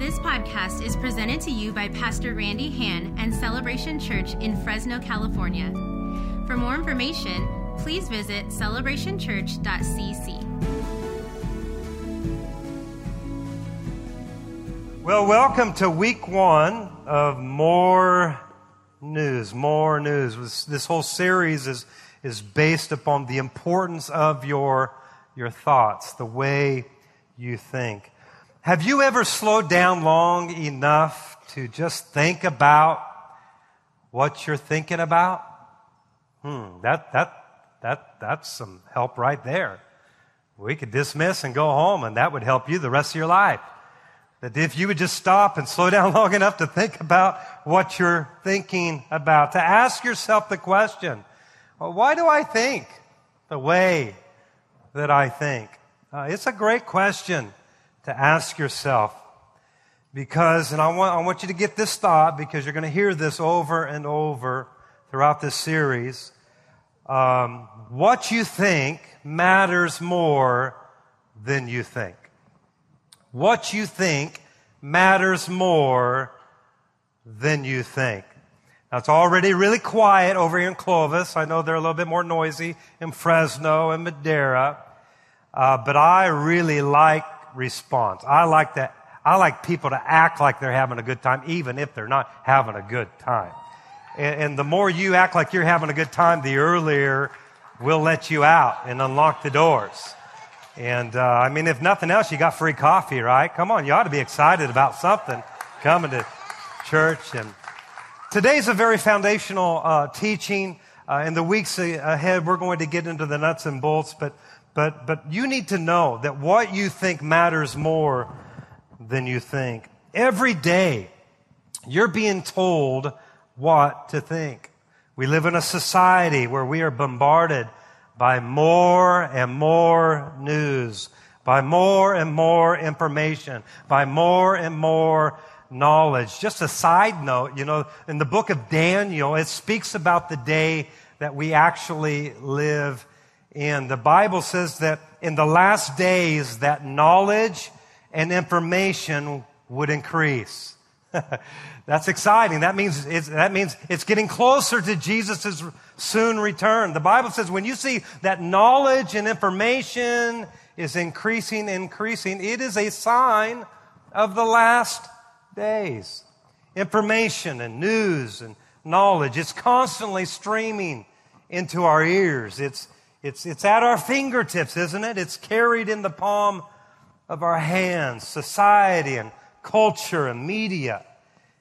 This podcast is presented to you by Pastor Randy Hand and Celebration Church in Fresno, California. For more information, please visit celebrationchurch.cc. Well, welcome to week one of More News. More News. This, whole series is, is based upon the importance of your, your thoughts, the way you think. Have you ever slowed down long enough to just think about what you're thinking about? Hmm, that, that, that, that's some help right there. We could dismiss and go home, and that would help you the rest of your life. That if you would just stop and slow down long enough to think about what you're thinking about, to ask yourself the question, well, why do I think the way that I think? Uh, it's a great question to ask yourself because, and I want, I want you to get this thought because you're going to hear this over and over throughout this series. Um, what you think matters more than you think. What you think matters more than you think. Now, it's already really quiet over here in Clovis. I know they're a little bit more noisy in Fresno and Madera. Uh, but I really like response. I like that. I like people to act like they're having a good time, even if they're not having a good time. And, and the more you act like you're having a good time, the earlier we'll let you out and unlock the doors. And uh, I mean, if nothing else, you got free coffee, right? Come on, you ought to be excited about something coming to church. And today's a very foundational uh, teaching. Uh, in the weeks ahead, we're going to get into the nuts and bolts, but but but you need to know that what you think matters more than you think. Every day, you're being told what to think. We live in a society where we are bombarded by more and more news, by more and more information, by more and more knowledge. Just a side note, you know, in the book of Daniel, it speaks about the day that we actually live in. The Bible says that in the last days that knowledge and information would increase. That's exciting. That means it's, that means it's getting closer to Jesus' soon return. The Bible says when you see that knowledge and information is increasing, increasing, it is a sign of the last days. Information and news and knowledge, it's constantly streaming into our ears. It's, it's, it's at our fingertips, isn't it? It's carried in the palm of our hands. Society and culture and media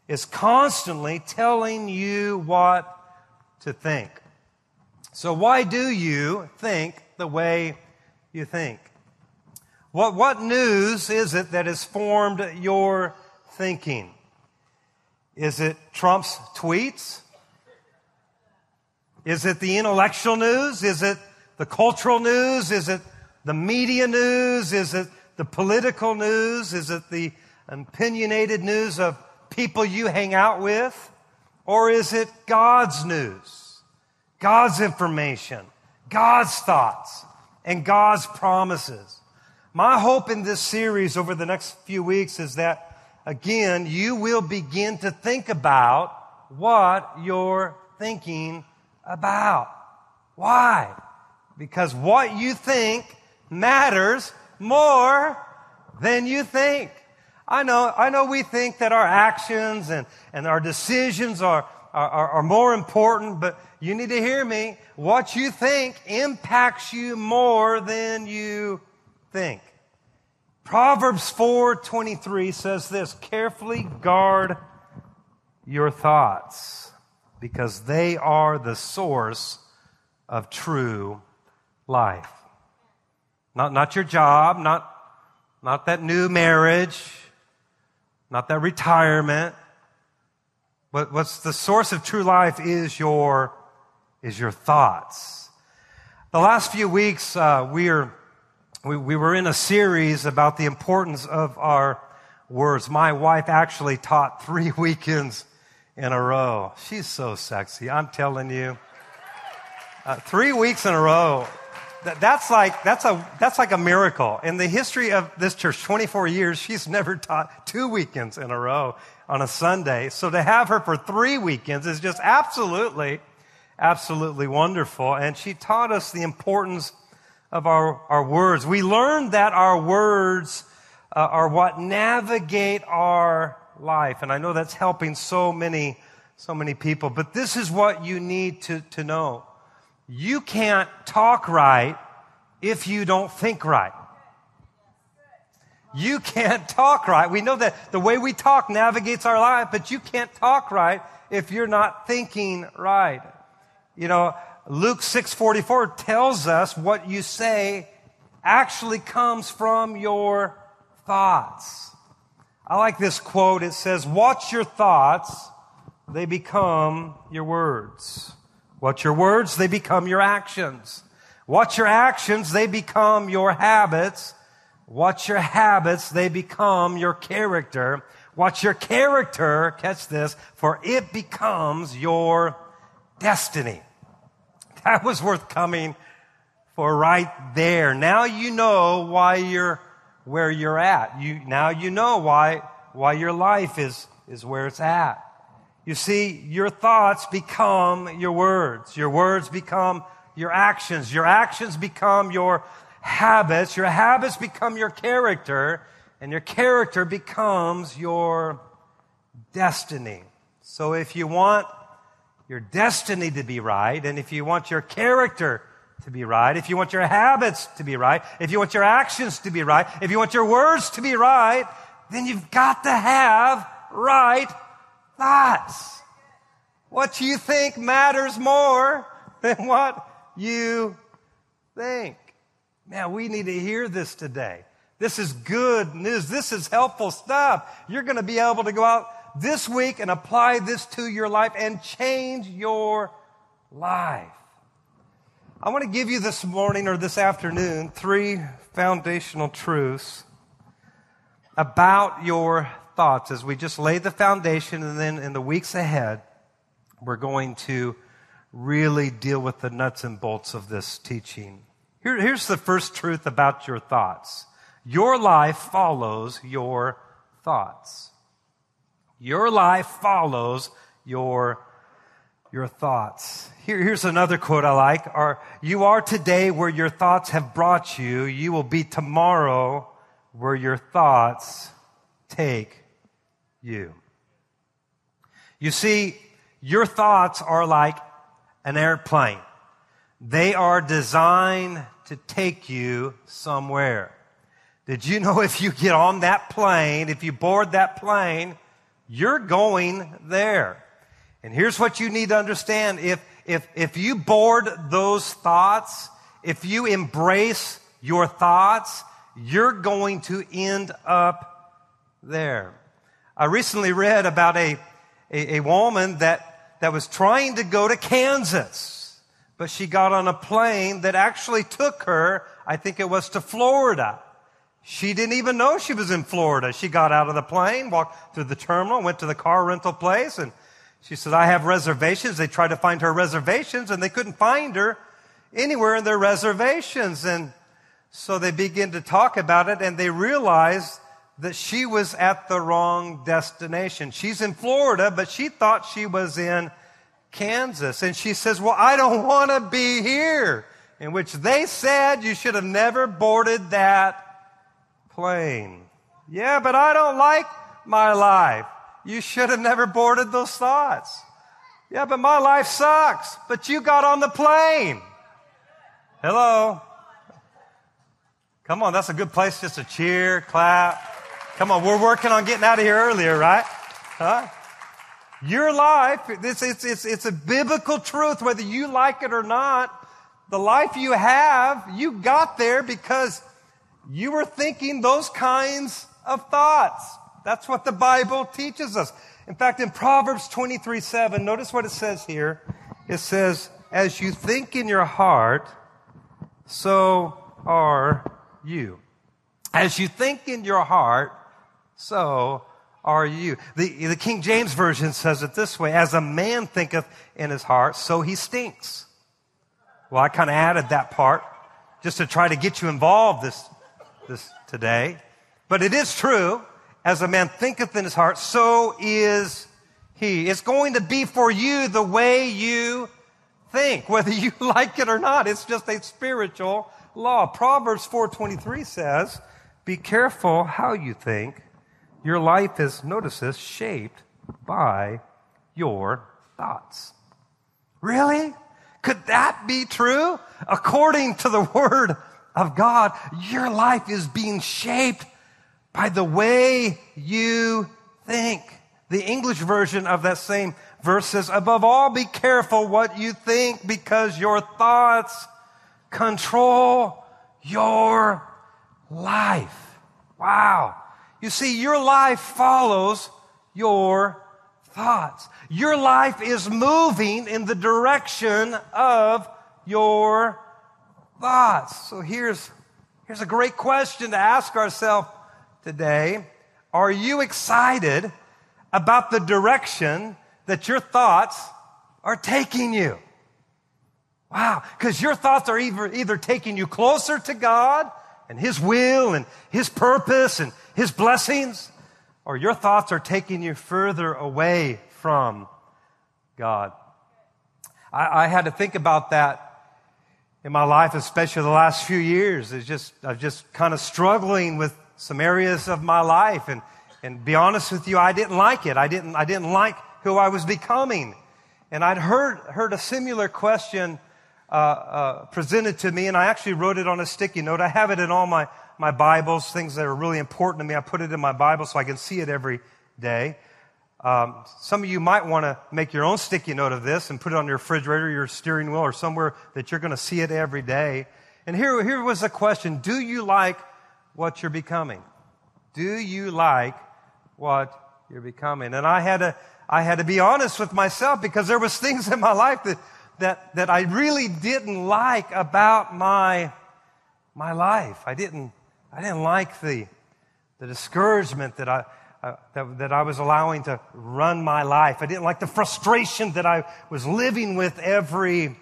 is constantly telling you what to think. So, why do you think the way you think? What, what news is it that has formed your thinking? Is it Trump's tweets? Is it the intellectual news? Is it the cultural news? Is it the media news? Is it the political news? Is it the opinionated news of people you hang out with? Or is it God's news, God's information, God's thoughts, and God's promises? My hope in this series over the next few weeks is that, again, you will begin to think about what you're thinking about. Why? Because what you think matters more than you think. I know, I know we think that our actions and, and our decisions are, are, are more important, but you need to hear me. What you think impacts you more than you think. Proverbs 4:23 says this, carefully guard your thoughts because they are the source of true life. Not, not your job, not, not that new marriage, not that retirement. But what's the source of true life is your, is your thoughts. The last few weeks, uh, we, are, we, we were in a series about the importance of our words. My wife actually taught three weekends in a row. She's so sexy. I'm telling you. Uh, three weeks in a row. That's like, that's a, that's like a miracle. In the history of this church, 24 years, she's never taught two weekends in a row on a Sunday. So to have her for three weekends is just absolutely, absolutely wonderful. And she taught us the importance of our, our words. We learned that our words uh, are what navigate our life. And I know that's helping so many, so many people. But this is what you need to, to know. You can't talk right if you don't think right. You can't talk right. We know that the way we talk navigates our life, but you can't talk right if you're not thinking right. You know, Luke 6:44 tells us what you say actually comes from your thoughts. I like this quote. It says, "Watch your thoughts, they become your words." Watch your words, they become your actions. Watch your actions, they become your habits. Watch your habits, they become your character. Watch your character, catch this, for it becomes your destiny. That was worth coming for right there. Now you know why you're where you're at. You, now you know why, why your life is, is where it's at. You see, your thoughts become your words. Your words become your actions. Your actions become your habits. Your habits become your character. And your character becomes your destiny. So if you want your destiny to be right, and if you want your character to be right, if you want your habits to be right, if you want your actions to be right, if you want your words to be right, then you've got to have right thoughts. What you think matters more than what you think. Man, we need to hear this today. This is good news. This is helpful stuff. You're going to be able to go out this week and apply this to your life and change your life. I want to give you this morning or this afternoon three foundational truths about your thoughts as we just lay the foundation, and then in the weeks ahead, we're going to really deal with the nuts and bolts of this teaching. Here, here's the first truth about your thoughts your life follows your thoughts. Your life follows your, your thoughts. Here, here's another quote I like. Are, you are today where your thoughts have brought you. You will be tomorrow where your thoughts take you. You see, your thoughts are like an airplane. They are designed to take you somewhere. Did you know if you get on that plane, if you board that plane, you're going there. And here's what you need to understand. If, if, if you board those thoughts, if you embrace your thoughts, you're going to end up there. I recently read about a, a, a, woman that, that was trying to go to Kansas, but she got on a plane that actually took her, I think it was to Florida. She didn't even know she was in Florida. She got out of the plane, walked through the terminal, went to the car rental place, and she said, I have reservations. They tried to find her reservations, and they couldn't find her anywhere in their reservations. And so they began to talk about it, and they realized that she was at the wrong destination. She's in Florida, but she thought she was in Kansas. And she says, Well, I don't want to be here. In which they said you should have never boarded that plane. Yeah, but I don't like my life. You should have never boarded those thoughts. Yeah, but my life sucks. But you got on the plane. Hello. Come on, that's a good place just to cheer, clap. Come on, we're working on getting out of here earlier, right? Huh? Your life, it's, it's, it's, it's a biblical truth, whether you like it or not. The life you have, you got there because you were thinking those kinds of thoughts. That's what the Bible teaches us. In fact, in Proverbs 23 7, notice what it says here. It says, As you think in your heart, so are you. As you think in your heart, so are you. The, the King James Version says it this way As a man thinketh in his heart, so he stinks. Well, I kind of added that part. just to try to get you involved this, this today. But it is true. As a man thinketh in his heart, so is he. It's going to be for you the way you think, whether you like it or not. It's just a spiritual law. Proverbs 4.23 says, be careful how you think. Your life is, notice this, shaped by your thoughts. Really? Could that be true? According to the word of God, your life is being shaped by the way you think. The English version of that same verse says, above all, be careful what you think because your thoughts control your life. Wow. You see, your life follows your thoughts. Your life is moving in the direction of your thoughts. So here's, here's a great question to ask ourselves today. Are you excited about the direction that your thoughts are taking you? Wow. Because your thoughts are either, either taking you closer to God and His will and His purpose and His blessings, or your thoughts are taking you further away from God. I, I had to think about that in my life, especially the last few years. It's just, I'm just kind of struggling with some areas of my life. And, and be honest with you, I didn't like it. I didn't, I didn't like who I was becoming. And I'd heard, heard a similar question uh, uh, presented to me, and I actually wrote it on a sticky note. I have it in all my, my Bibles, things that are really important to me. I put it in my Bible so I can see it every day. Um, some of you might want to make your own sticky note of this and put it on your refrigerator, your steering wheel, or somewhere that you're going to see it every day. And here, here was the question Do you like what you're becoming? Do you like what you're becoming? And I had to, I had to be honest with myself because there was things in my life that, that, that I really didn't like about my, my life. I didn't, I didn't like the, the discouragement that I, uh, that, that I was allowing to run my life. I didn't like the frustration that I was living with every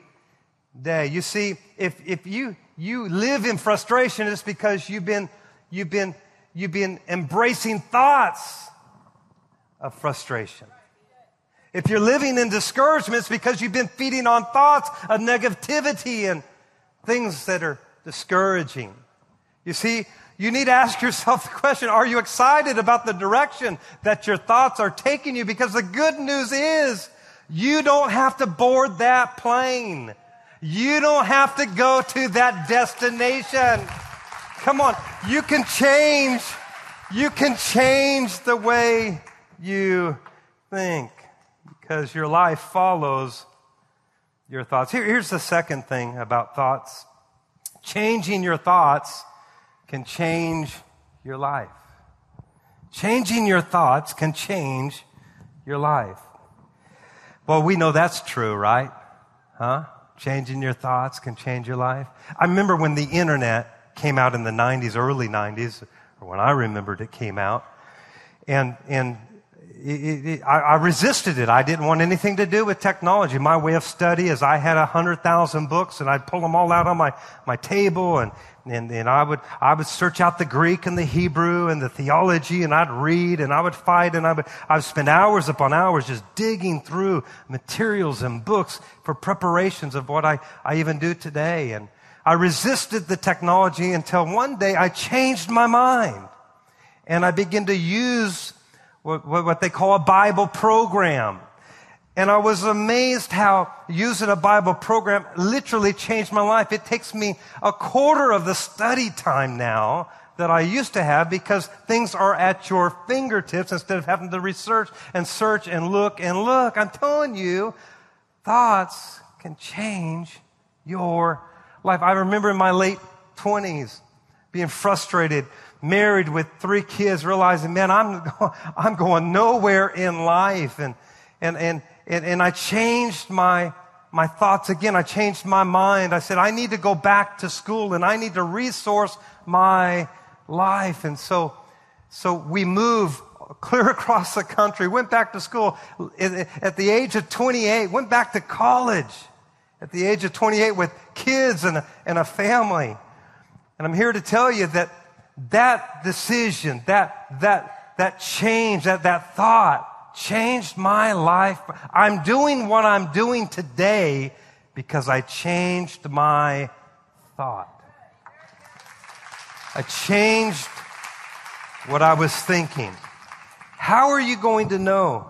day. You see, if, if you, you live in frustration, it's because you've been, you've been, you've been embracing thoughts of frustration. If you're living in discouragement, it's because you've been feeding on thoughts of negativity and things that are discouraging. You see, you need to ask yourself the question, are you excited about the direction that your thoughts are taking you? Because the good news is you don't have to board that plane. You don't have to go to that destination. Come on. You can change. You can change the way you think because your life follows your thoughts. Here, here's the second thing about thoughts. Changing your thoughts can change your life. Changing your thoughts can change your life. Well, we know that's true, right? Huh? Changing your thoughts can change your life. I remember when the internet came out in the 90s, early 90s, or when I remembered it came out. And, and it, it, I, I, resisted it. I didn't want anything to do with technology. My way of study is I had a hundred thousand books and I'd pull them all out on my, my table and, and, and I would, I would search out the Greek and the Hebrew and the theology and I'd read and I would fight and I would, I would spend hours upon hours just digging through materials and books for preparations of what I, I even do today. And I resisted the technology until one day I changed my mind and I began to use what, they call a Bible program. And I was amazed how using a Bible program literally changed my life. It takes me a quarter of the study time now that I used to have because things are at your fingertips instead of having to research and search and look and look. I'm telling you, thoughts can change your life. I remember in my late 20s being frustrated married with three kids, realizing, man, I'm, I'm going nowhere in life. And, and, and, and, and I changed my, my thoughts again. I changed my mind. I said, I need to go back to school and I need to resource my life. And so, so we moved clear across the country, went back to school at the age of 28, went back to college at the age of 28 with kids and a, and a family. And I'm here to tell you that that decision, that, that, that change, that, that thought changed my life. I'm doing what I'm doing today because I changed my thought. I changed what I was thinking. How are you going to know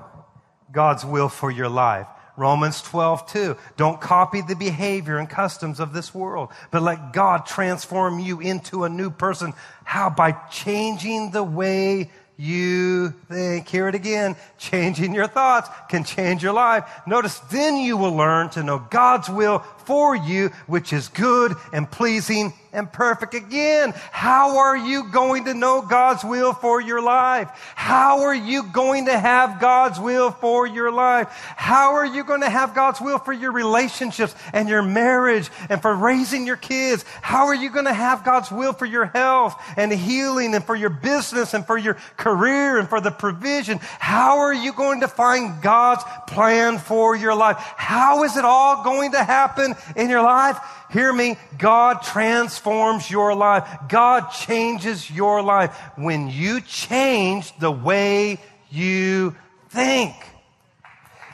God's will for your life? Romans 12, 2. Don't copy the behavior and customs of this world, but let God transform you into a new person. How? By changing the way you think. Hear it again. Changing your thoughts can change your life. Notice, then you will learn to know God's will for you, which is good and pleasing and perfect. Again, how are you going to know God's will for your life? How are you going to have God's will for your life? How are you going to have God's will for your relationships and your marriage and for raising your kids? How are you going to have God's will for your health and healing and for your business and for your career and for the provision? How are you going to find God's plan for your life? How is it all going to happen in your life, hear me, God transforms your life. God changes your life when you change the way you think.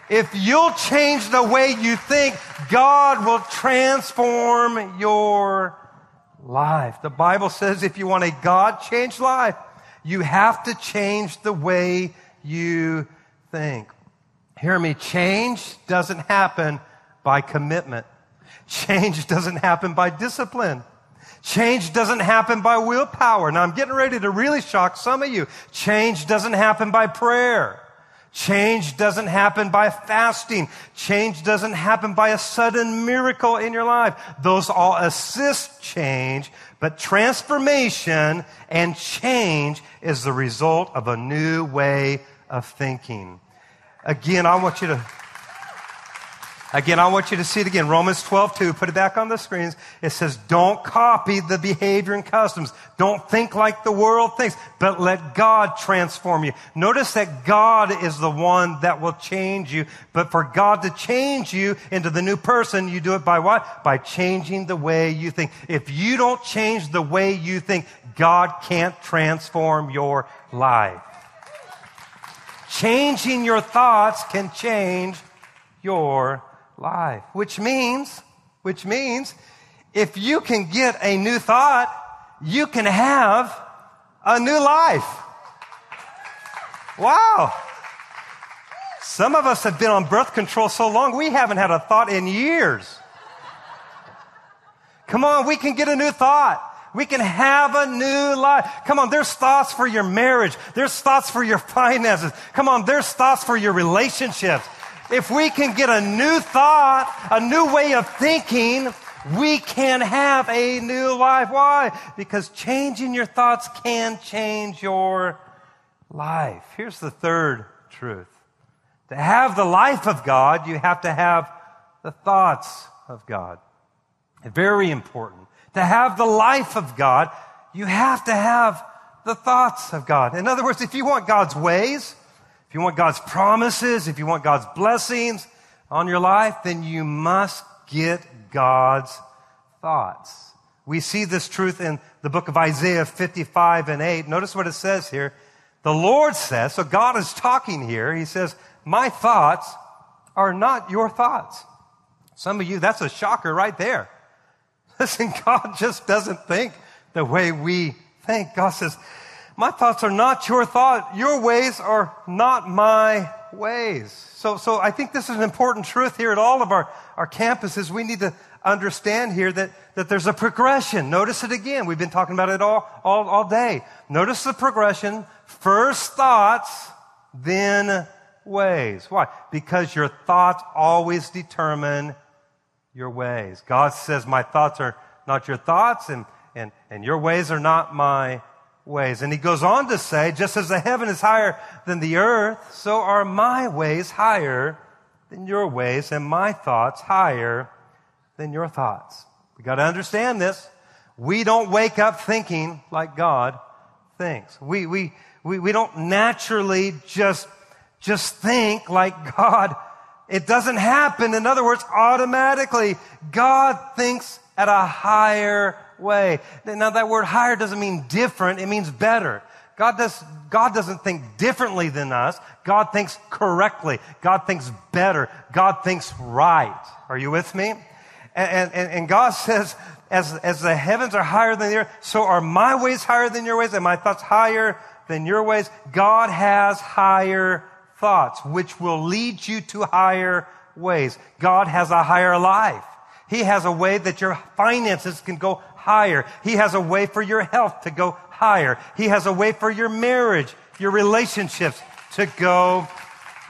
If you'll change the way you think, God will transform your life. The Bible says if you want a God changed life, you have to change the way you think. Hear me, change doesn't happen by commitment. Change doesn't happen by discipline. Change doesn't happen by willpower. Now I'm getting ready to really shock some of you. Change doesn't happen by prayer. Change doesn't happen by fasting. Change doesn't happen by a sudden miracle in your life. Those all assist change, but transformation and change is the result of a new way of thinking. Again, I want you to Again, I want you to see it again. Romans 12, 2. Put it back on the screens. It says, don't copy the behavior and customs. Don't think like the world thinks, but let God transform you. Notice that God is the one that will change you. But for God to change you into the new person, you do it by what? By changing the way you think. If you don't change the way you think, God can't transform your life. Changing your thoughts can change your life. Which means, which means, if you can get a new thought, you can have a new life. Wow. Some of us have been on birth control so long, we haven't had a thought in years. Come on, we can get a new thought. We can have a new life. Come on, there's thoughts for your marriage. There's thoughts for your finances. Come on, there's thoughts for your relationships if we can get a new thought, a new way of thinking, we can have a new life. Why? Because changing your thoughts can change your life. Here's the third truth. To have the life of God, you have to have the thoughts of God. Very important. To have the life of God, you have to have the thoughts of God. In other words, if you want God's ways, if you want God's promises, if you want God's blessings on your life, then you must get God's thoughts. We see this truth in the book of Isaiah 55 and 8. Notice what it says here. The Lord says, so God is talking here. He says, my thoughts are not your thoughts. Some of you, that's a shocker right there. Listen, God just doesn't think the way we think. God says, my thoughts are not your thought. Your ways are not my ways. So, so I think this is an important truth here at all of our, our campuses. We need to understand here that, that there's a progression. Notice it again. We've been talking about it all, all, all day. Notice the progression. First thoughts, then ways. Why? Because your thoughts always determine your ways. God says, my thoughts are not your thoughts and, and, and your ways are not my ways. And he goes on to say, just as the heaven is higher than the earth, so are my ways higher than your ways, and my thoughts higher than your thoughts. We got to understand this. We don't wake up thinking like God thinks. We, we, we, we don't naturally just, just think like God. It doesn't happen. In other words, automatically, God thinks at a higher way. Now that word higher doesn't mean different, it means better. God, does, God doesn't think differently than us. God thinks correctly. God thinks better. God thinks right. Are you with me? And, and, and God says, as, as the heavens are higher than the earth, so are my ways higher than your ways and my thoughts higher than your ways. God has higher thoughts, which will lead you to higher ways. God has a higher life. He has a way that your finances can go higher. He has a way for your health to go higher. He has a way for your marriage, your relationships to go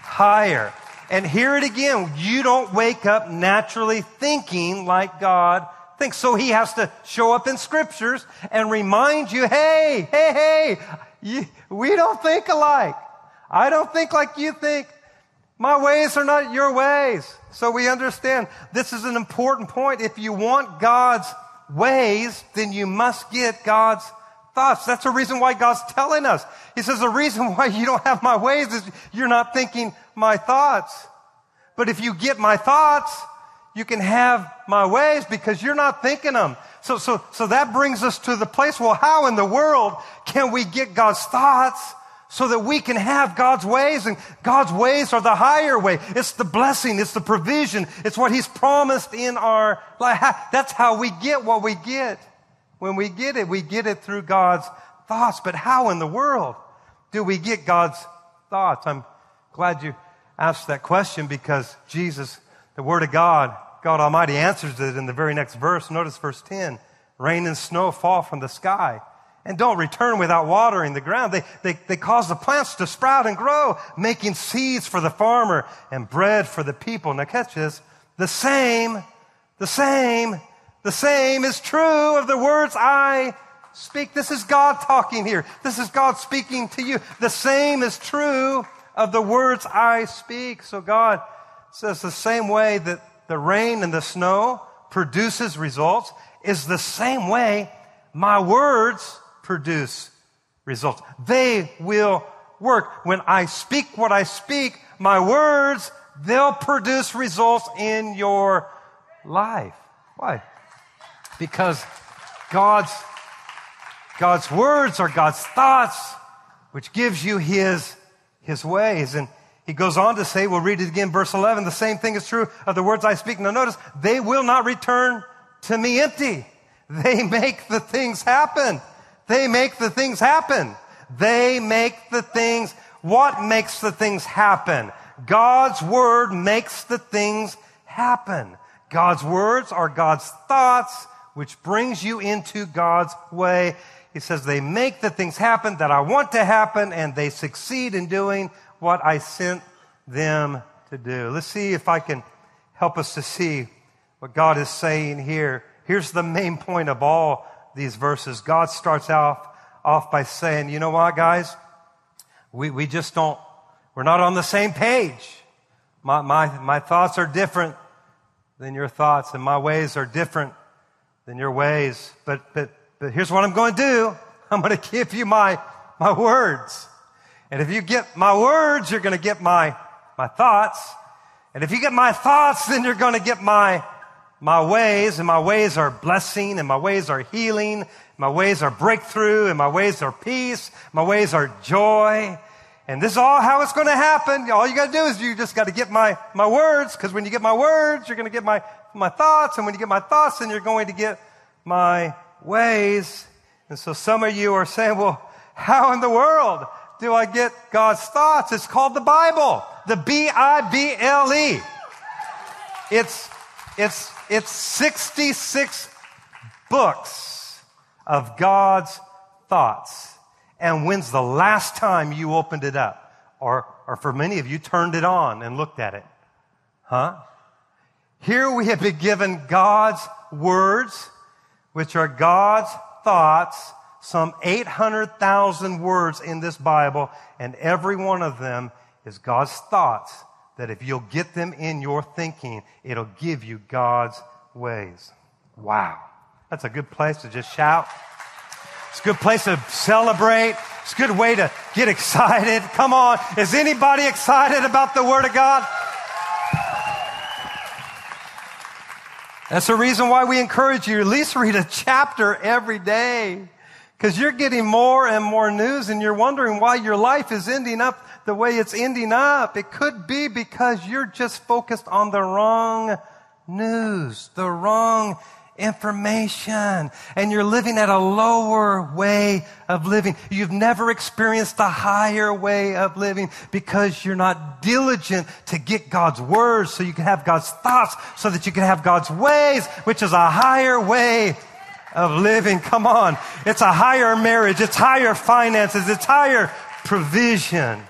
higher. And hear it again. You don't wake up naturally thinking like God thinks. So he has to show up in scriptures and remind you, hey, hey, hey, you, we don't think alike. I don't think like you think. My ways are not your ways. So we understand this is an important point. If you want God's ways, then you must get God's thoughts. That's the reason why God's telling us. He says the reason why you don't have my ways is you're not thinking my thoughts. But if you get my thoughts, you can have my ways because you're not thinking them. So, so, so that brings us to the place, well, how in the world can we get God's thoughts so that we can have God's ways and God's ways are the higher way. It's the blessing. It's the provision. It's what He's promised in our life. That's how we get what we get. When we get it, we get it through God's thoughts. But how in the world do we get God's thoughts? I'm glad you asked that question because Jesus, the Word of God, God Almighty answers it in the very next verse. Notice verse 10. Rain and snow fall from the sky and don't return without watering the ground. They, they, they cause the plants to sprout and grow, making seeds for the farmer and bread for the people. Now catch this. The same, the same the same is true of the words I speak. This is God talking here. This is God speaking to you. The same is true of the words I speak. So God says the same way that the rain and the snow produces results is the same way my words produce results. They will work. When I speak what I speak, my words, they'll produce results in your life. Why? because God's, God's words are God's thoughts, which gives you his, his ways. And he goes on to say, we'll read it again, verse 11, the same thing is true of the words I speak. Now notice, they will not return to me empty. They make the things happen. They make the things happen. They make the things, what makes the things happen? God's word makes the things happen. God's words are God's thoughts which brings you into God's way. He says they make the things happen that I want to happen and they succeed in doing what I sent them to do. Let's see if I can help us to see what God is saying here. Here's the main point of all these verses. God starts off, off by saying, you know what, guys? We, we just don't, we're not on the same page. My, my, my thoughts are different than your thoughts and my ways are different than your ways. But, but, but here's what I'm going to do. I'm going to give you my, my words. And if you get my words, you're going to get my, my thoughts. And if you get my thoughts, then you're going to get my, my ways. And my ways are blessing and my ways are healing. My ways are breakthrough and my ways are peace. My ways are joy. And this is all how it's going to happen. All you got to do is you just got to get my, my words, because when you get my words, you're going to get my, my thoughts. And when you get my thoughts, then you're going to get my ways. And so some of you are saying, well, how in the world do I get God's thoughts? It's called the Bible. The B-I-B-L-E. It's, it's, it's 66 books of God's thoughts. And when's the last time you opened it up? Or, or for many of you, turned it on and looked at it? Huh? Here we have been given God's words, which are God's thoughts, some 800,000 words in this Bible, and every one of them is God's thoughts that if you'll get them in your thinking, it'll give you God's ways. Wow. That's a good place to just shout. It's a good place to celebrate. It's a good way to get excited. Come on. Is anybody excited about the Word of God? That's the reason why we encourage you at least read a chapter every day. Because you're getting more and more news and you're wondering why your life is ending up the way it's ending up. It could be because you're just focused on the wrong news, the wrong information, and you're living at a lower way of living. You've never experienced a higher way of living because you're not diligent to get God's words so you can have God's thoughts, so that you can have God's ways, which is a higher way of living. Come on. It's a higher marriage. It's higher finances. It's higher provision.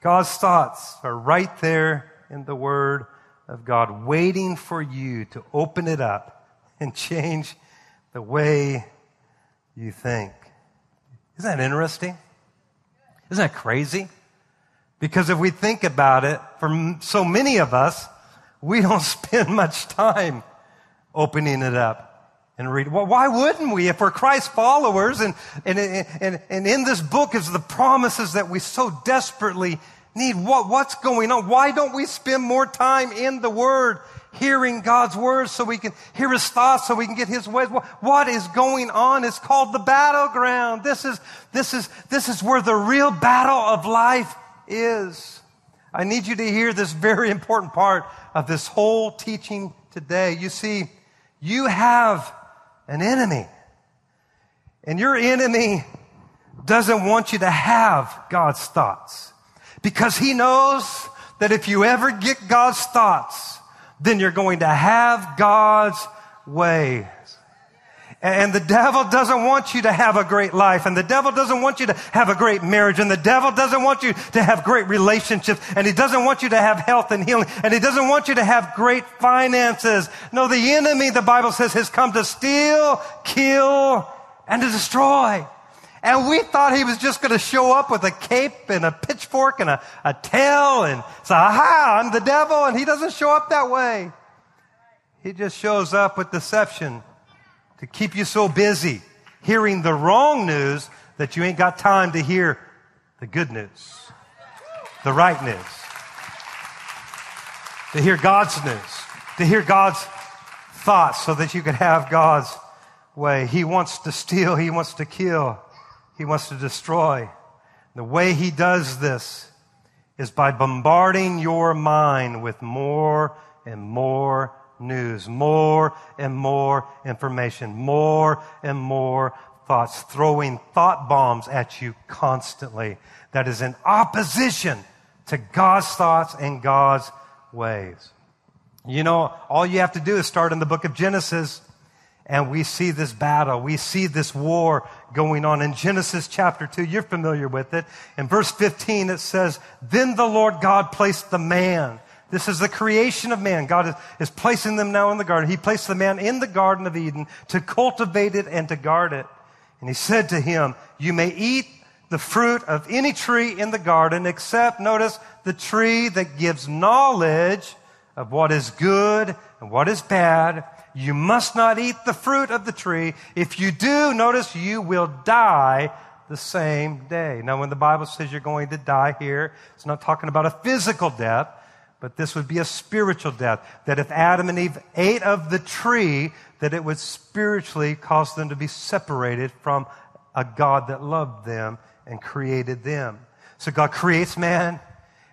God's thoughts are right there in the Word of God, waiting for you to open it up and change the way you think. Isn't that interesting? Isn't that crazy? Because if we think about it, for so many of us, we don't spend much time opening it up and read. Well, why wouldn't we if we're Christ followers? And, and, and, and in this book is the promises that we so desperately need. What, what's going on? Why don't we spend more time in the Word, hearing God's Word so we can hear His thoughts, so we can get His ways? What, what is going on? It's called the battleground. This is, this is, this is where the real battle of life is. I need you to hear this very important part of this whole teaching today. You see, you have an enemy. And your enemy doesn't want you to have God's thoughts because he knows that if you ever get God's thoughts, then you're going to have God's ways. And the devil doesn't want you to have a great life. And the devil doesn't want you to have a great marriage. And the devil doesn't want you to have great relationships. And he doesn't want you to have health and healing. And he doesn't want you to have great finances. No, the enemy, the Bible says, has come to steal, kill, and to destroy. And we thought he was just going to show up with a cape and a pitchfork and a, a tail and say, aha, I'm the devil. And he doesn't show up that way. He just shows up with deception to keep you so busy hearing the wrong news that you ain't got time to hear the good news, the right news, to hear God's news, to hear God's thoughts so that you can have God's way. He wants to steal, he wants to kill, he wants to destroy. The way he does this is by bombarding your mind with more and more news, more and more information, more and more thoughts, throwing thought bombs at you constantly that is in opposition to God's thoughts and God's ways. You know, all you have to do is start in the book of Genesis and we see this battle. We see this war going on in Genesis chapter 2. You're familiar with it. In verse 15, it says, Then the Lord God placed the man this is the creation of man. God is, placing them now in the garden. He placed the man in the Garden of Eden to cultivate it and to guard it. And he said to him, You may eat the fruit of any tree in the garden, except, notice, the tree that gives knowledge of what is good and what is bad. You must not eat the fruit of the tree. If you do, notice, you will die the same day. Now, when the Bible says you're going to die here, it's not talking about a physical death. But this would be a spiritual death. That if Adam and Eve ate of the tree, that it would spiritually cause them to be separated from a God that loved them and created them. So God creates man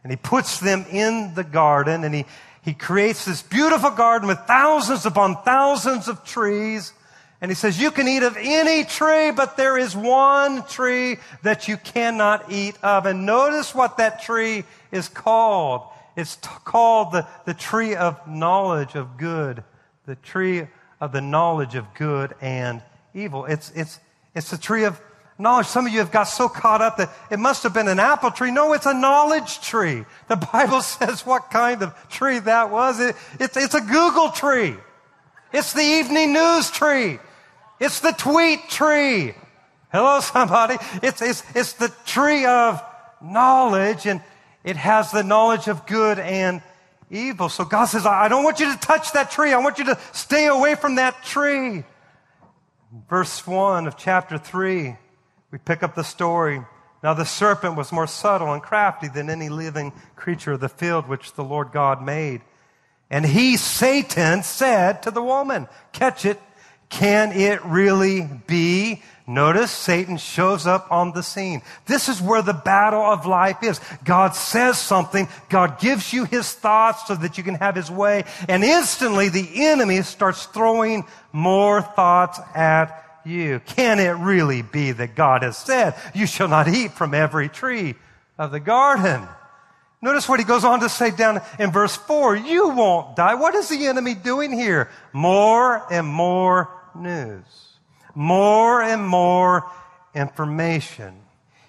and he puts them in the garden and he, he creates this beautiful garden with thousands upon thousands of trees. And he says, you can eat of any tree, but there is one tree that you cannot eat of. And notice what that tree is called. It's t- called the, the tree of knowledge of good, the tree of the knowledge of good and evil. It's, it's, it's the tree of knowledge. Some of you have got so caught up that it must have been an apple tree. No, it's a knowledge tree. The Bible says what kind of tree that was. It, it's, it's a Google tree. It's the evening news tree. It's the tweet tree. Hello, somebody. It's, it's, it's the tree of knowledge. And, it has the knowledge of good and evil. So God says, I don't want you to touch that tree. I want you to stay away from that tree. Verse 1 of chapter 3, we pick up the story. Now the serpent was more subtle and crafty than any living creature of the field which the Lord God made. And he, Satan, said to the woman, catch it, can it really be? Notice Satan shows up on the scene. This is where the battle of life is. God says something. God gives you his thoughts so that you can have his way. And instantly the enemy starts throwing more thoughts at you. Can it really be that God has said, you shall not eat from every tree of the garden? Notice what he goes on to say down in verse 4 you won't die. What is the enemy doing here? More and more news, more and more information.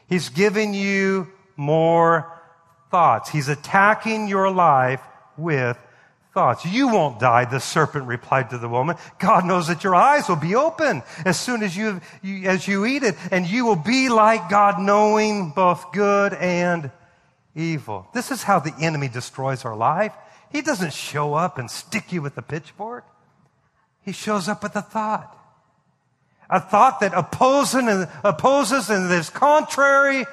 He's giving you more thoughts. He's attacking your life with thoughts. You won't die, the serpent replied to the woman. God knows that your eyes will be open as soon as you, as you eat it, and you will be like God, knowing both good and evil. This is how the enemy destroys our life. He doesn't show up and stick you with a pitchfork. He shows up with a thought. A thought that opposes and opposes and is contrary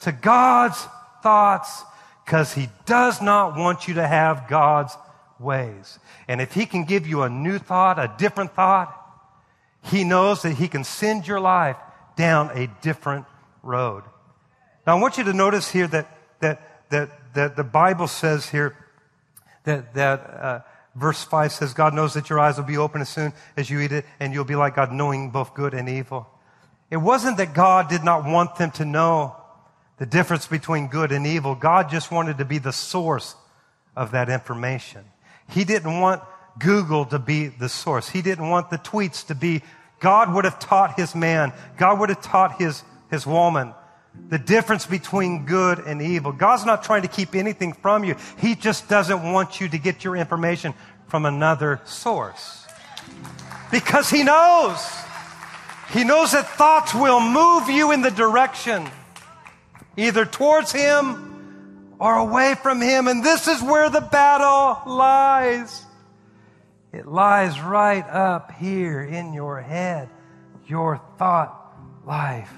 to God's thoughts because he does not want you to have God's ways. And if he can give you a new thought, a different thought, he knows that he can send your life down a different road. Now I want you to notice here that, that that, that the Bible says here that, that uh, verse 5 says, God knows that your eyes will be open as soon as you eat it, and you'll be like God, knowing both good and evil. It wasn't that God did not want them to know the difference between good and evil. God just wanted to be the source of that information. He didn't want Google to be the source. He didn't want the tweets to be, God would have taught his man. God would have taught his, his woman the difference between good and evil. God's not trying to keep anything from you. He just doesn't want you to get your information from another source. Because He knows. He knows that thoughts will move you in the direction either towards Him or away from Him. And this is where the battle lies. It lies right up here in your head, your thought life.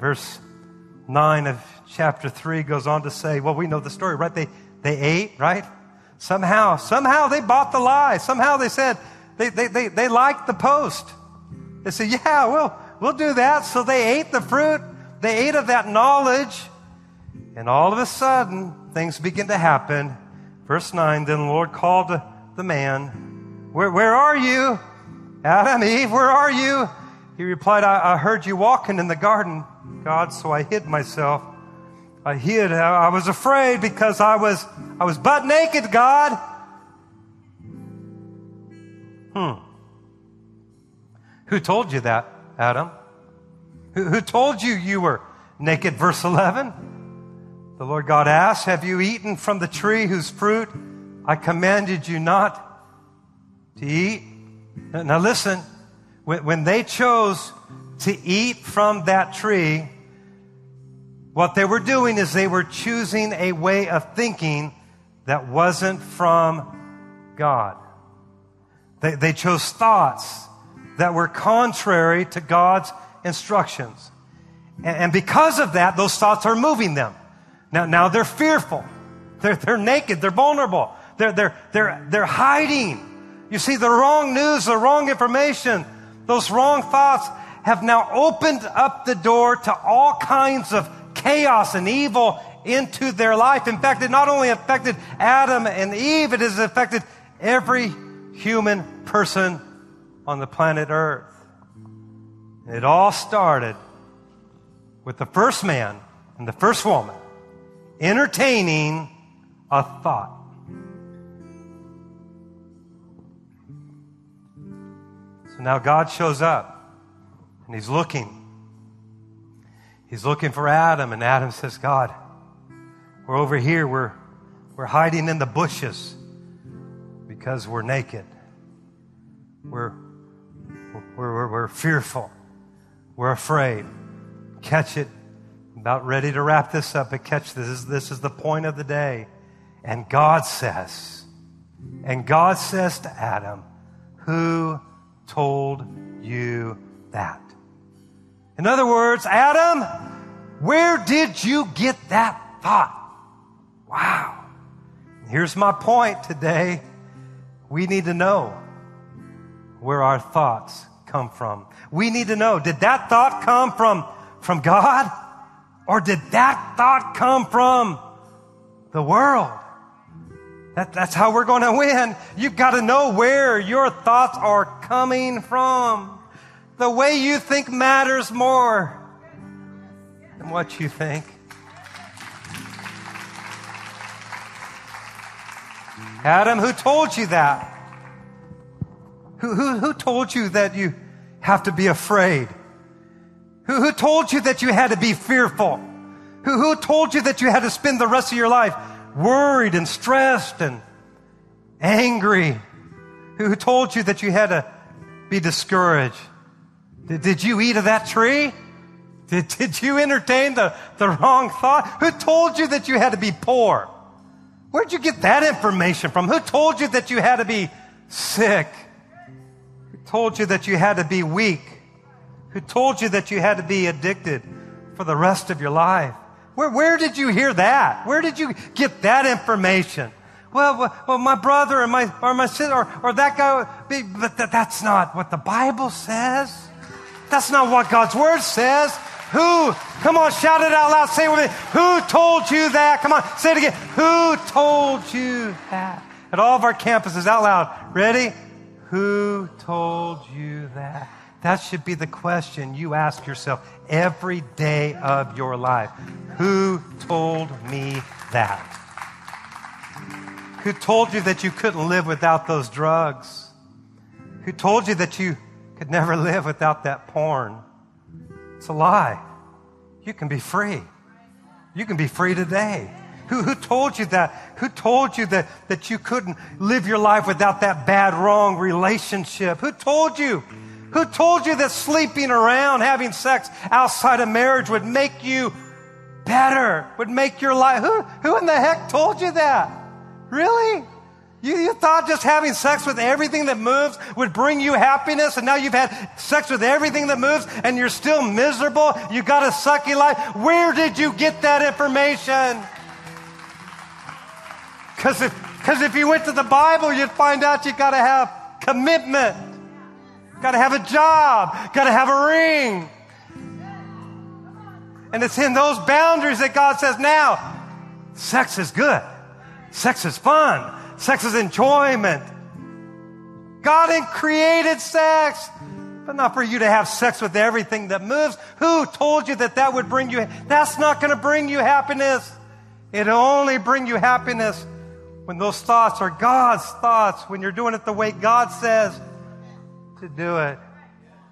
Verse 9 of chapter 3 goes on to say, well, we know the story, right? They, they ate, right? Somehow, somehow they bought the lie. Somehow they said, they, they, they, they liked the post. They said, yeah, well, we'll do that. So they ate the fruit. They ate of that knowledge. And all of a sudden, things begin to happen. Verse 9, then the Lord called the man, where, where are you? Adam, Eve, where are you? He replied, I, I heard you walking in the garden. God, so I hid myself. I hid. I was afraid because I was, I was butt naked, God. Hmm. Who told you that, Adam? Who, who told you you were naked? Verse 11. The Lord God asked, Have you eaten from the tree whose fruit I commanded you not to eat? Now listen, when, when they chose to eat from that tree, what they were doing is they were choosing a way of thinking that wasn't from God. They, they chose thoughts that were contrary to God's instructions. And, and because of that, those thoughts are moving them. Now, now they're fearful. They're, they're naked. They're vulnerable. They're, they're, they're, they're hiding. You see, the wrong news, the wrong information, those wrong thoughts have now opened up the door to all kinds of chaos and evil into their life. In fact, it not only affected Adam and Eve, it has affected every human person on the planet Earth. It all started with the first man and the first woman entertaining a thought. So now God shows up and he's looking. He's looking for Adam, and Adam says, God, we're over here. We're, we're hiding in the bushes because we're naked. We're, we're, we're, we're fearful. We're afraid. Catch it. About ready to wrap this up, but catch this. This is the point of the day. And God says, and God says to Adam, Who told you that? In other words, Adam, where did you get that thought? Wow. Here's my point today. We need to know where our thoughts come from. We need to know, did that thought come from, from God? Or did that thought come from the world? That, that's how we're going to win. You've got to know where your thoughts are coming from. The way you think matters more than what you think. Adam, who told you that? Who, who, who told you that you have to be afraid? Who, who told you that you had to be fearful? Who, who told you that you had to spend the rest of your life worried and stressed and angry? Who, who told you that you had to be discouraged? Did, did you eat of that tree? Did, did you entertain the, the wrong thought? Who told you that you had to be poor? Where'd you get that information from? Who told you that you had to be sick? Who told you that you had to be weak? Who told you that you had to be addicted for the rest of your life? Where, where did you hear that? Where did you get that information? Well, well, my brother or my, or my sister or, or that guy, but that, that's not what the Bible says. That's not what God's Word says. Who? Come on, shout it out loud. Say it with me. Who told you that? Come on, say it again. Who told you that? At all of our campuses, out loud. Ready? Who told you that? That should be the question you ask yourself every day of your life. Who told me that? Who told you that you couldn't live without those drugs? Who told you that you could never live without that porn? It's a lie. You can be free. You can be free today. Who, who told you that? Who told you that, that you couldn't live your life without that bad, wrong relationship? Who told you? Who told you that sleeping around, having sex outside of marriage would make you better, would make your life? Who, who in the heck told you that? Really? You, you thought just having sex with everything that moves would bring you happiness, and now you've had sex with everything that moves, and you're still miserable. You got a sucky life. Where did you get that information? Because if, cause if you went to the Bible, you'd find out you got to have commitment, got to have a job, got to have a ring. And it's in those boundaries that God says, now, sex is good. Sex is fun. Sex is enjoyment. God created sex, but not for you to have sex with everything that moves. Who told you that that would bring you? That's not going to bring you happiness. It'll only bring you happiness when those thoughts are God's thoughts, when you're doing it the way God says to do it.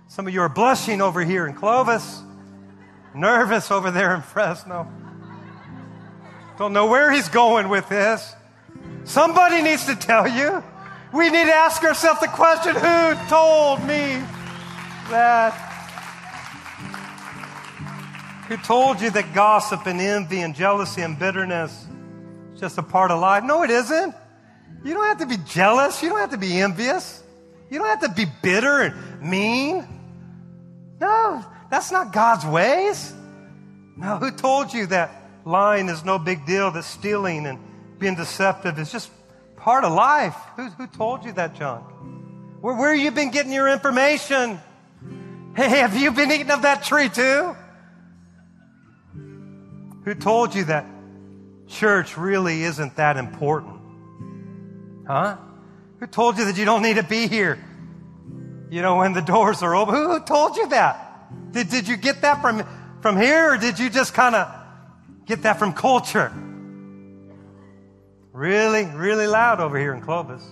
Some of you are blushing over here in Clovis, nervous over there in Fresno. Don't know where he's going with this. Somebody needs to tell you. We need to ask ourselves the question who told me that? Who told you that gossip and envy and jealousy and bitterness is just a part of life? No, it isn't. You don't have to be jealous. You don't have to be envious. You don't have to be bitter and mean. No, that's not God's ways. No, who told you that lying is no big deal, that stealing and being deceptive is just part of life. Who, who told you that junk? Where, where you been getting your information? Hey, have you been eating of that tree too? Who told you that church really isn't that important? Huh? Who told you that you don't need to be here? You know, when the doors are open. Who, who told you that? Did, did you get that from, from here or did you just kind of get that from culture? Really, really loud over here in Clovis.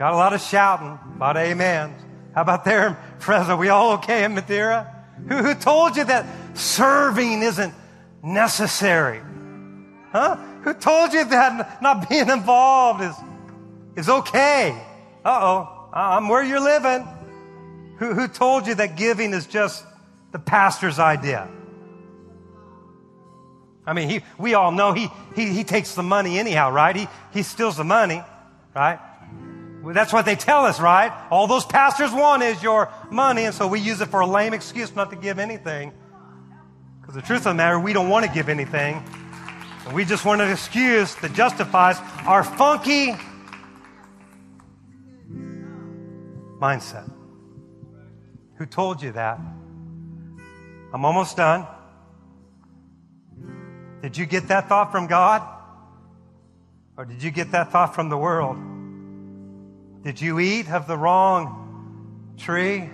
Got a lot of shouting, a lot of amens. How about there in Fresno? We all okay in Madera? Who, who told you that serving isn't necessary? Huh? Who told you that not being involved is, is okay? Uh-oh, I'm where you're living. Who, who told you that giving is just the pastor's idea? I mean, he, we all know he, he, he takes the money anyhow, right? He, he steals the money, right? Well, that's what they tell us, right? All those pastors want is your money, and so we use it for a lame excuse not to give anything. Because the truth of the matter, we don't want to give anything. And we just want an excuse that justifies our funky mindset. Who told you that? I'm almost done. Did you get that thought from God? Or did you get that thought from the world? Did you eat of the wrong tree?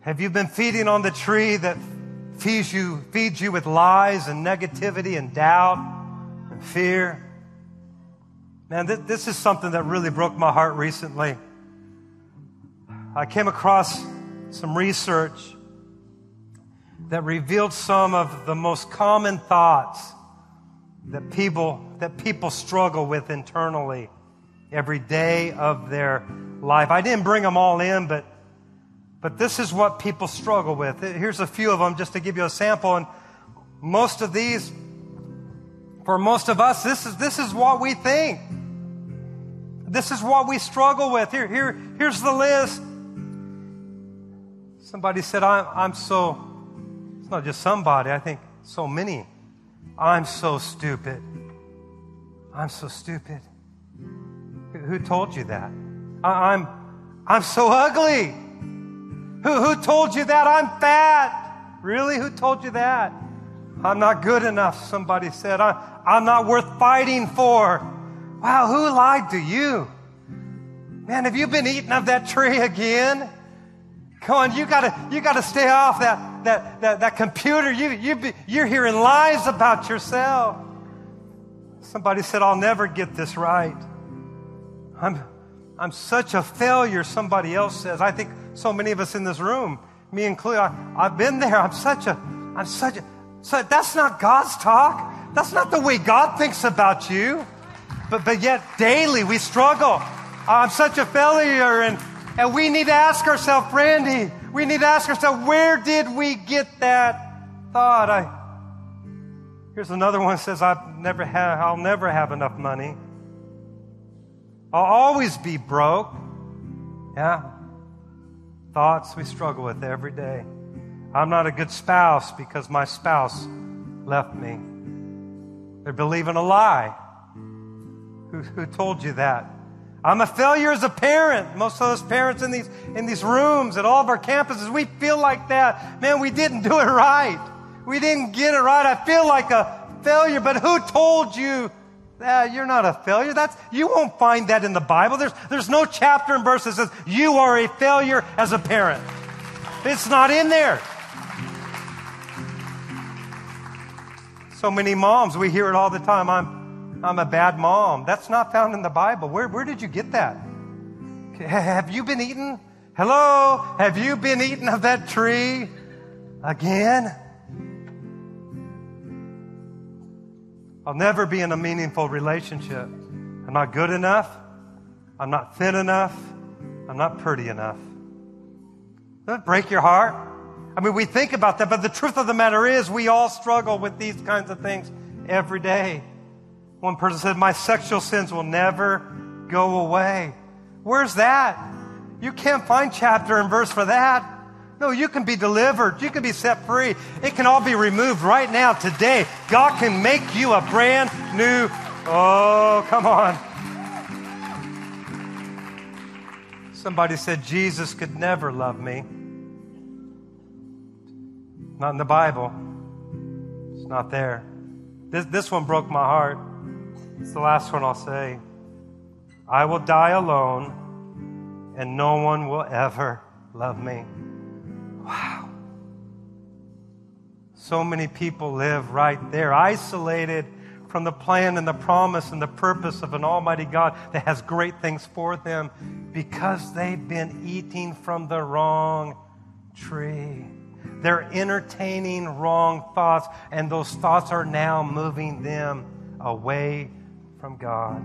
Have you been feeding on the tree that feeds you, feeds you with lies and negativity and doubt and fear? Man, this, this is something that really broke my heart recently. I came across some research that revealed some of the most common thoughts that people, that people struggle with internally every day of their life. I didn't bring them all in, but, but this is what people struggle with. Here's a few of them just to give you a sample. And most of these, for most of us, this is, this is what we think. This is what we struggle with. Here, here, here's the list. Somebody said, I'm, I'm so, it's not just somebody, I think so many. I'm so stupid. I'm so stupid. Who told you that? I, am I'm so ugly. Who, who told you that? I'm fat. Really? Who told you that? I'm not good enough, somebody said. I, I'm not worth fighting for. Wow, who lied to you? Man, have you been eating of that tree again? Come on, you gotta, you gotta stay off that, that, that, that computer. You, you be, you're hearing lies about yourself. Somebody said, I'll never get this right. I'm, I'm such a failure, somebody else says. I think so many of us in this room, me included, I, have been there. I'm such a, I'm such a, so that's not God's talk. That's not the way God thinks about you. But, but yet daily we struggle. I'm such a failure and, and we need to ask ourselves, Randy, we need to ask ourselves, where did we get that thought? I, here's another one that says, I've never have, I'll never have enough money. I'll always be broke. Yeah. Thoughts we struggle with every day. I'm not a good spouse because my spouse left me. They're believing a lie. Who, who told you that? I'm a failure as a parent. Most of us parents in these, in these rooms at all of our campuses, we feel like that. Man, we didn't do it right. We didn't get it right. I feel like a failure, but who told you uh, you're not a failure. That's, you won't find that in the Bible. There's, there's no chapter and verse that says you are a failure as a parent. It's not in there. So many moms, we hear it all the time. I'm, I'm a bad mom. That's not found in the Bible. Where, where did you get that? Have you been eaten? Hello? Have you been eaten of that tree again? I'll never be in a meaningful relationship. I'm not good enough. I'm not thin enough. I'm not pretty enough. Does that break your heart? I mean, we think about that, but the truth of the matter is we all struggle with these kinds of things every day. One person said, My sexual sins will never go away. Where's that? You can't find chapter and verse for that. No, you can be delivered. You can be set free. It can all be removed right now, today. God can make you a brand new. Oh, come on. Somebody said Jesus could never love me. Not in the Bible. It's not there. This, this one broke my heart. It's the last one I'll say. I will die alone, and no one will ever love me. Wow. So many people live right there, isolated from the plan and the promise and the purpose of an Almighty God that has great things for them because they've been eating from the wrong tree. They're entertaining wrong thoughts, and those thoughts are now moving them away from God.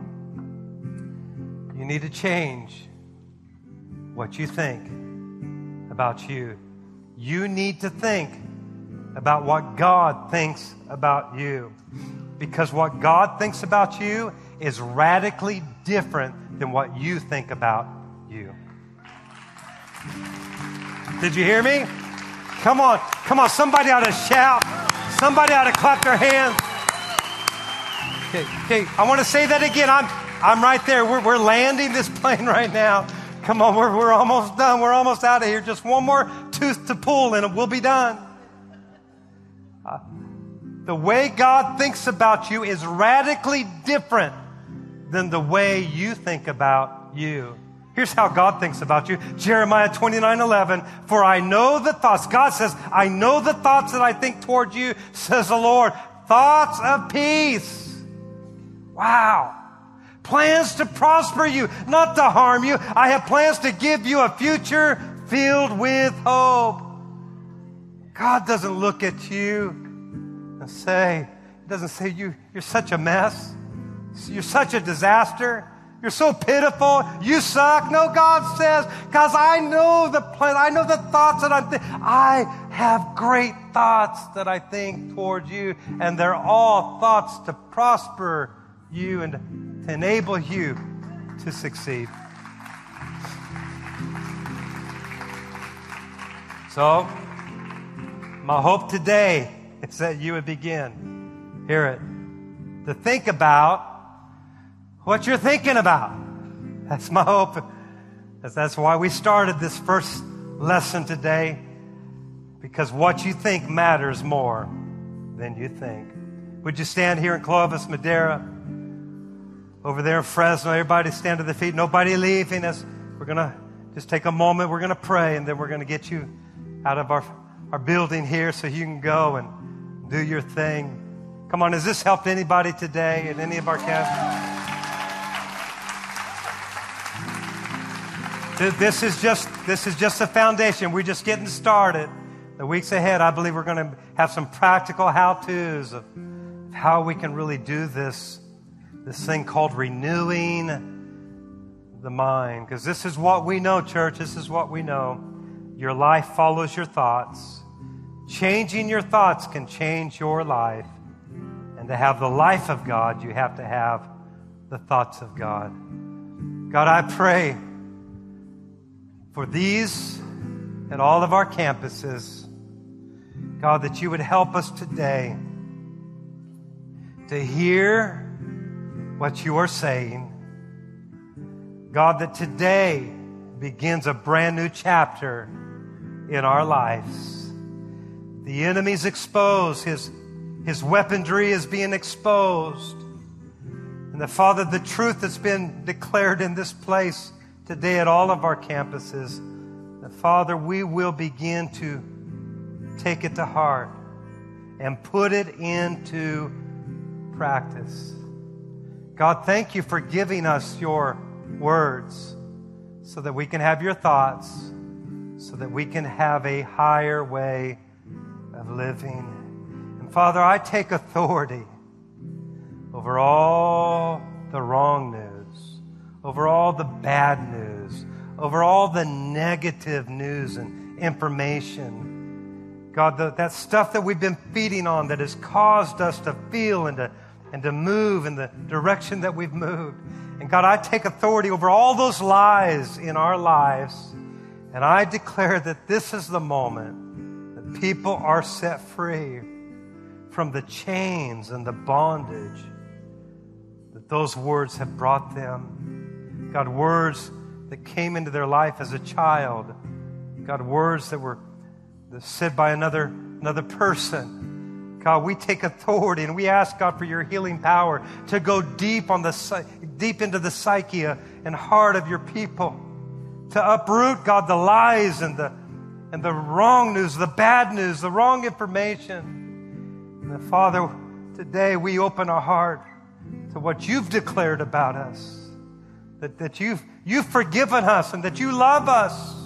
You need to change what you think about you you need to think about what God thinks about you. Because what God thinks about you is radically different than what you think about you. Did you hear me? Come on, come on. Somebody ought to shout. Somebody ought to clap their hands. Okay, okay. I want to say that again. I'm, I'm right there. We're, we're landing this plane right now. Come on, we're, we're almost done. We're almost out of here. Just one more tooth to pull and we'll be done. Uh, the way God thinks about you is radically different than the way you think about you. Here's how God thinks about you. Jeremiah 29 11. For I know the thoughts. God says, I know the thoughts that I think toward you, says the Lord. Thoughts of peace Wow. Plans to prosper you, not to harm you. I have plans to give you a future filled with hope. God doesn't look at you and say, He doesn't say you, you're such a mess. You're such a disaster. You're so pitiful. You suck. No, God says, because I know the plan. I know the thoughts that I'm. I have great thoughts that I think towards you, and they're all thoughts to prosper you and to enable you to succeed. So, my hope today is that you would begin, hear it, to think about what you're thinking about. That's my hope. That's why we started this first lesson today, because what you think matters more than you think. Would you stand here in Clovis, Madera? Over there in Fresno. Everybody stand to their feet. Nobody leaving us. We're going to just take a moment. We're going to pray, and then we're going to get you out of our, our building here so you can go and do your thing. Come on, has this helped anybody today at any of our camps? This is just this is just the foundation. We're just getting started. The weeks ahead, I believe we're going to have some practical how-tos of how we can really do this this thing called renewing the mind. Because this is what we know, church. This is what we know. Your life follows your thoughts. Changing your thoughts can change your life. And to have the life of God, you have to have the thoughts of God. God, I pray for these at all of our campuses. God, that you would help us today to hear what you are saying. God, that today begins a brand new chapter in our lives. The enemy's exposed, his, his weaponry is being exposed. And the Father, the truth that's been declared in this place today at all of our campuses, the Father, we will begin to take it to heart and put it into practice. God, thank you for giving us your words so that we can have your thoughts, so that we can have a higher way of living. And Father, I take authority over all the wrong news, over all the bad news, over all the negative news and information. God, the, that stuff that we've been feeding on that has caused us to feel and to and to move in the direction that we've moved. And God, I take authority over all those lies in our lives. And I declare that this is the moment that people are set free from the chains and the bondage that those words have brought them. God, words that came into their life as a child. God, words that were said by another, another person God, we take authority and we ask God for your healing power to go deep on the deep into the psyche and heart of your people, to uproot God the lies and the and the wrong news, the bad news, the wrong information. And Father, today we open our heart to what you've declared about us. That, that you've, you've forgiven us and that you love us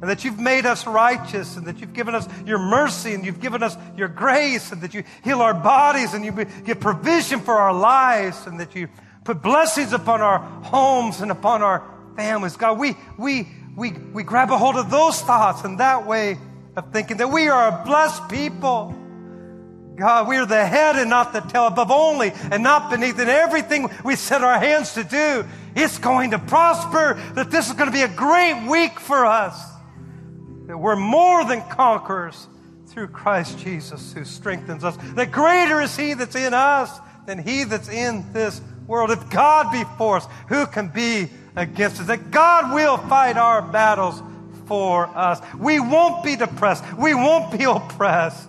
and that you've made us righteous and that you've given us your mercy and you've given us your grace and that you heal our bodies and you give provision for our lives and that you put blessings upon our homes and upon our families. God, we, we, we, we grab a hold of those thoughts and that way of thinking that we are a blessed people. God, we are the head and not the tail, above only and not beneath. And everything we set our hands to do, it's going to prosper. That this is going to be a great week for us that we're more than conquerors through Christ Jesus who strengthens us. The greater is He that's in us than he that's in this world. If God be for us, who can be against us? That God will fight our battles for us. We won't be depressed. We won't be oppressed.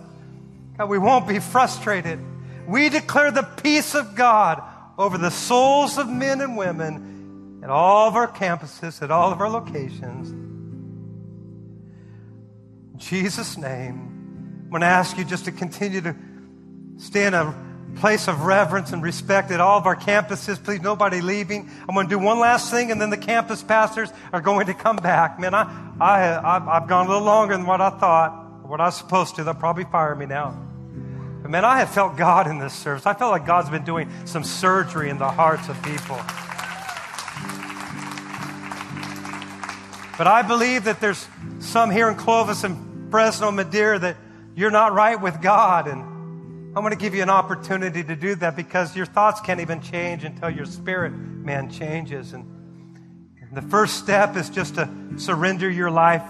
God, we won't be frustrated. We declare the peace of God over the souls of men and women at all of our campuses, at all of our locations. Jesus' name, I'm going to ask you just to continue to stay in a place of reverence and respect at all of our campuses. Please, nobody leaving. I'm going to do one last thing, and then the campus pastors are going to come back. Man, I, I, I've gone a little longer than what I thought, what I was supposed to. They'll probably fire me now. But man, I have felt God in this service. I felt like God's been doing some surgery in the hearts of people. But I believe that there's some here in Clovis and Fresno, Madera, that you're not right with God. And I'm going to give you an opportunity to do that because your thoughts can't even change until your spirit, man, changes. And the first step is just to surrender your life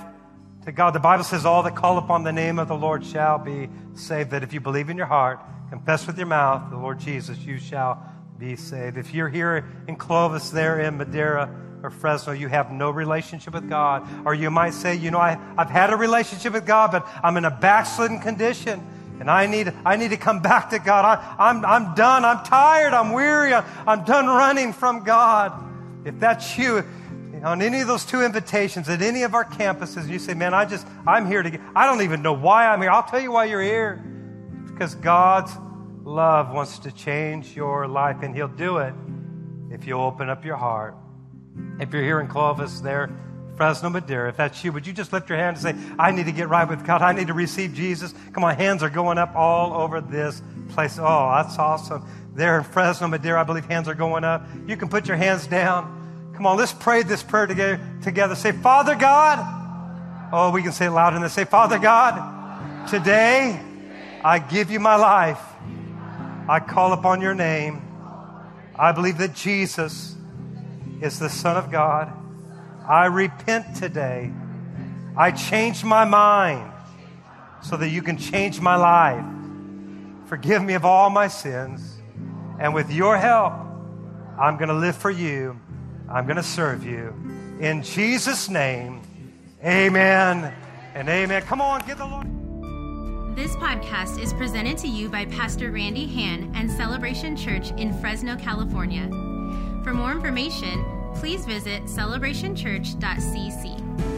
to God. The Bible says, All that call upon the name of the Lord shall be saved. That if you believe in your heart, confess with your mouth the Lord Jesus, you shall be saved. If you're here in Clovis, there in Madera, or Fresno, you have no relationship with God. Or you might say, you know, I, I've had a relationship with God, but I'm in a backslidden condition. And I need, I need to come back to God. I, am I'm, I'm done. I'm tired. I'm weary. I'm, I'm done running from God. If that's you, on any of those two invitations at any of our campuses, you say, man, I just, I'm here to get, I don't even know why I'm here. I'll tell you why you're here. Because God's love wants to change your life, and He'll do it if you open up your heart. If you're here in Clovis, there, Fresno, Madera, if that's you, would you just lift your hand and say, I need to get right with God. I need to receive Jesus. Come on, hands are going up all over this place. Oh, that's awesome. There in Fresno, Madera, I believe hands are going up. You can put your hands down. Come on, let's pray this prayer together. together. Say, Father God. Oh, we can say it loud in this. Say, Father God, today I give you my life. I call upon your name. I believe that Jesus is the Son of God. I repent today. I change my mind so that you can change my life. Forgive me of all my sins. And with your help, I'm going to live for you. I'm going to serve you. In Jesus' name, amen and amen. Come on, give the Lord. This podcast is presented to you by Pastor Randy Hand and Celebration Church in Fresno, California. For more information, please visit celebrationchurch.cc.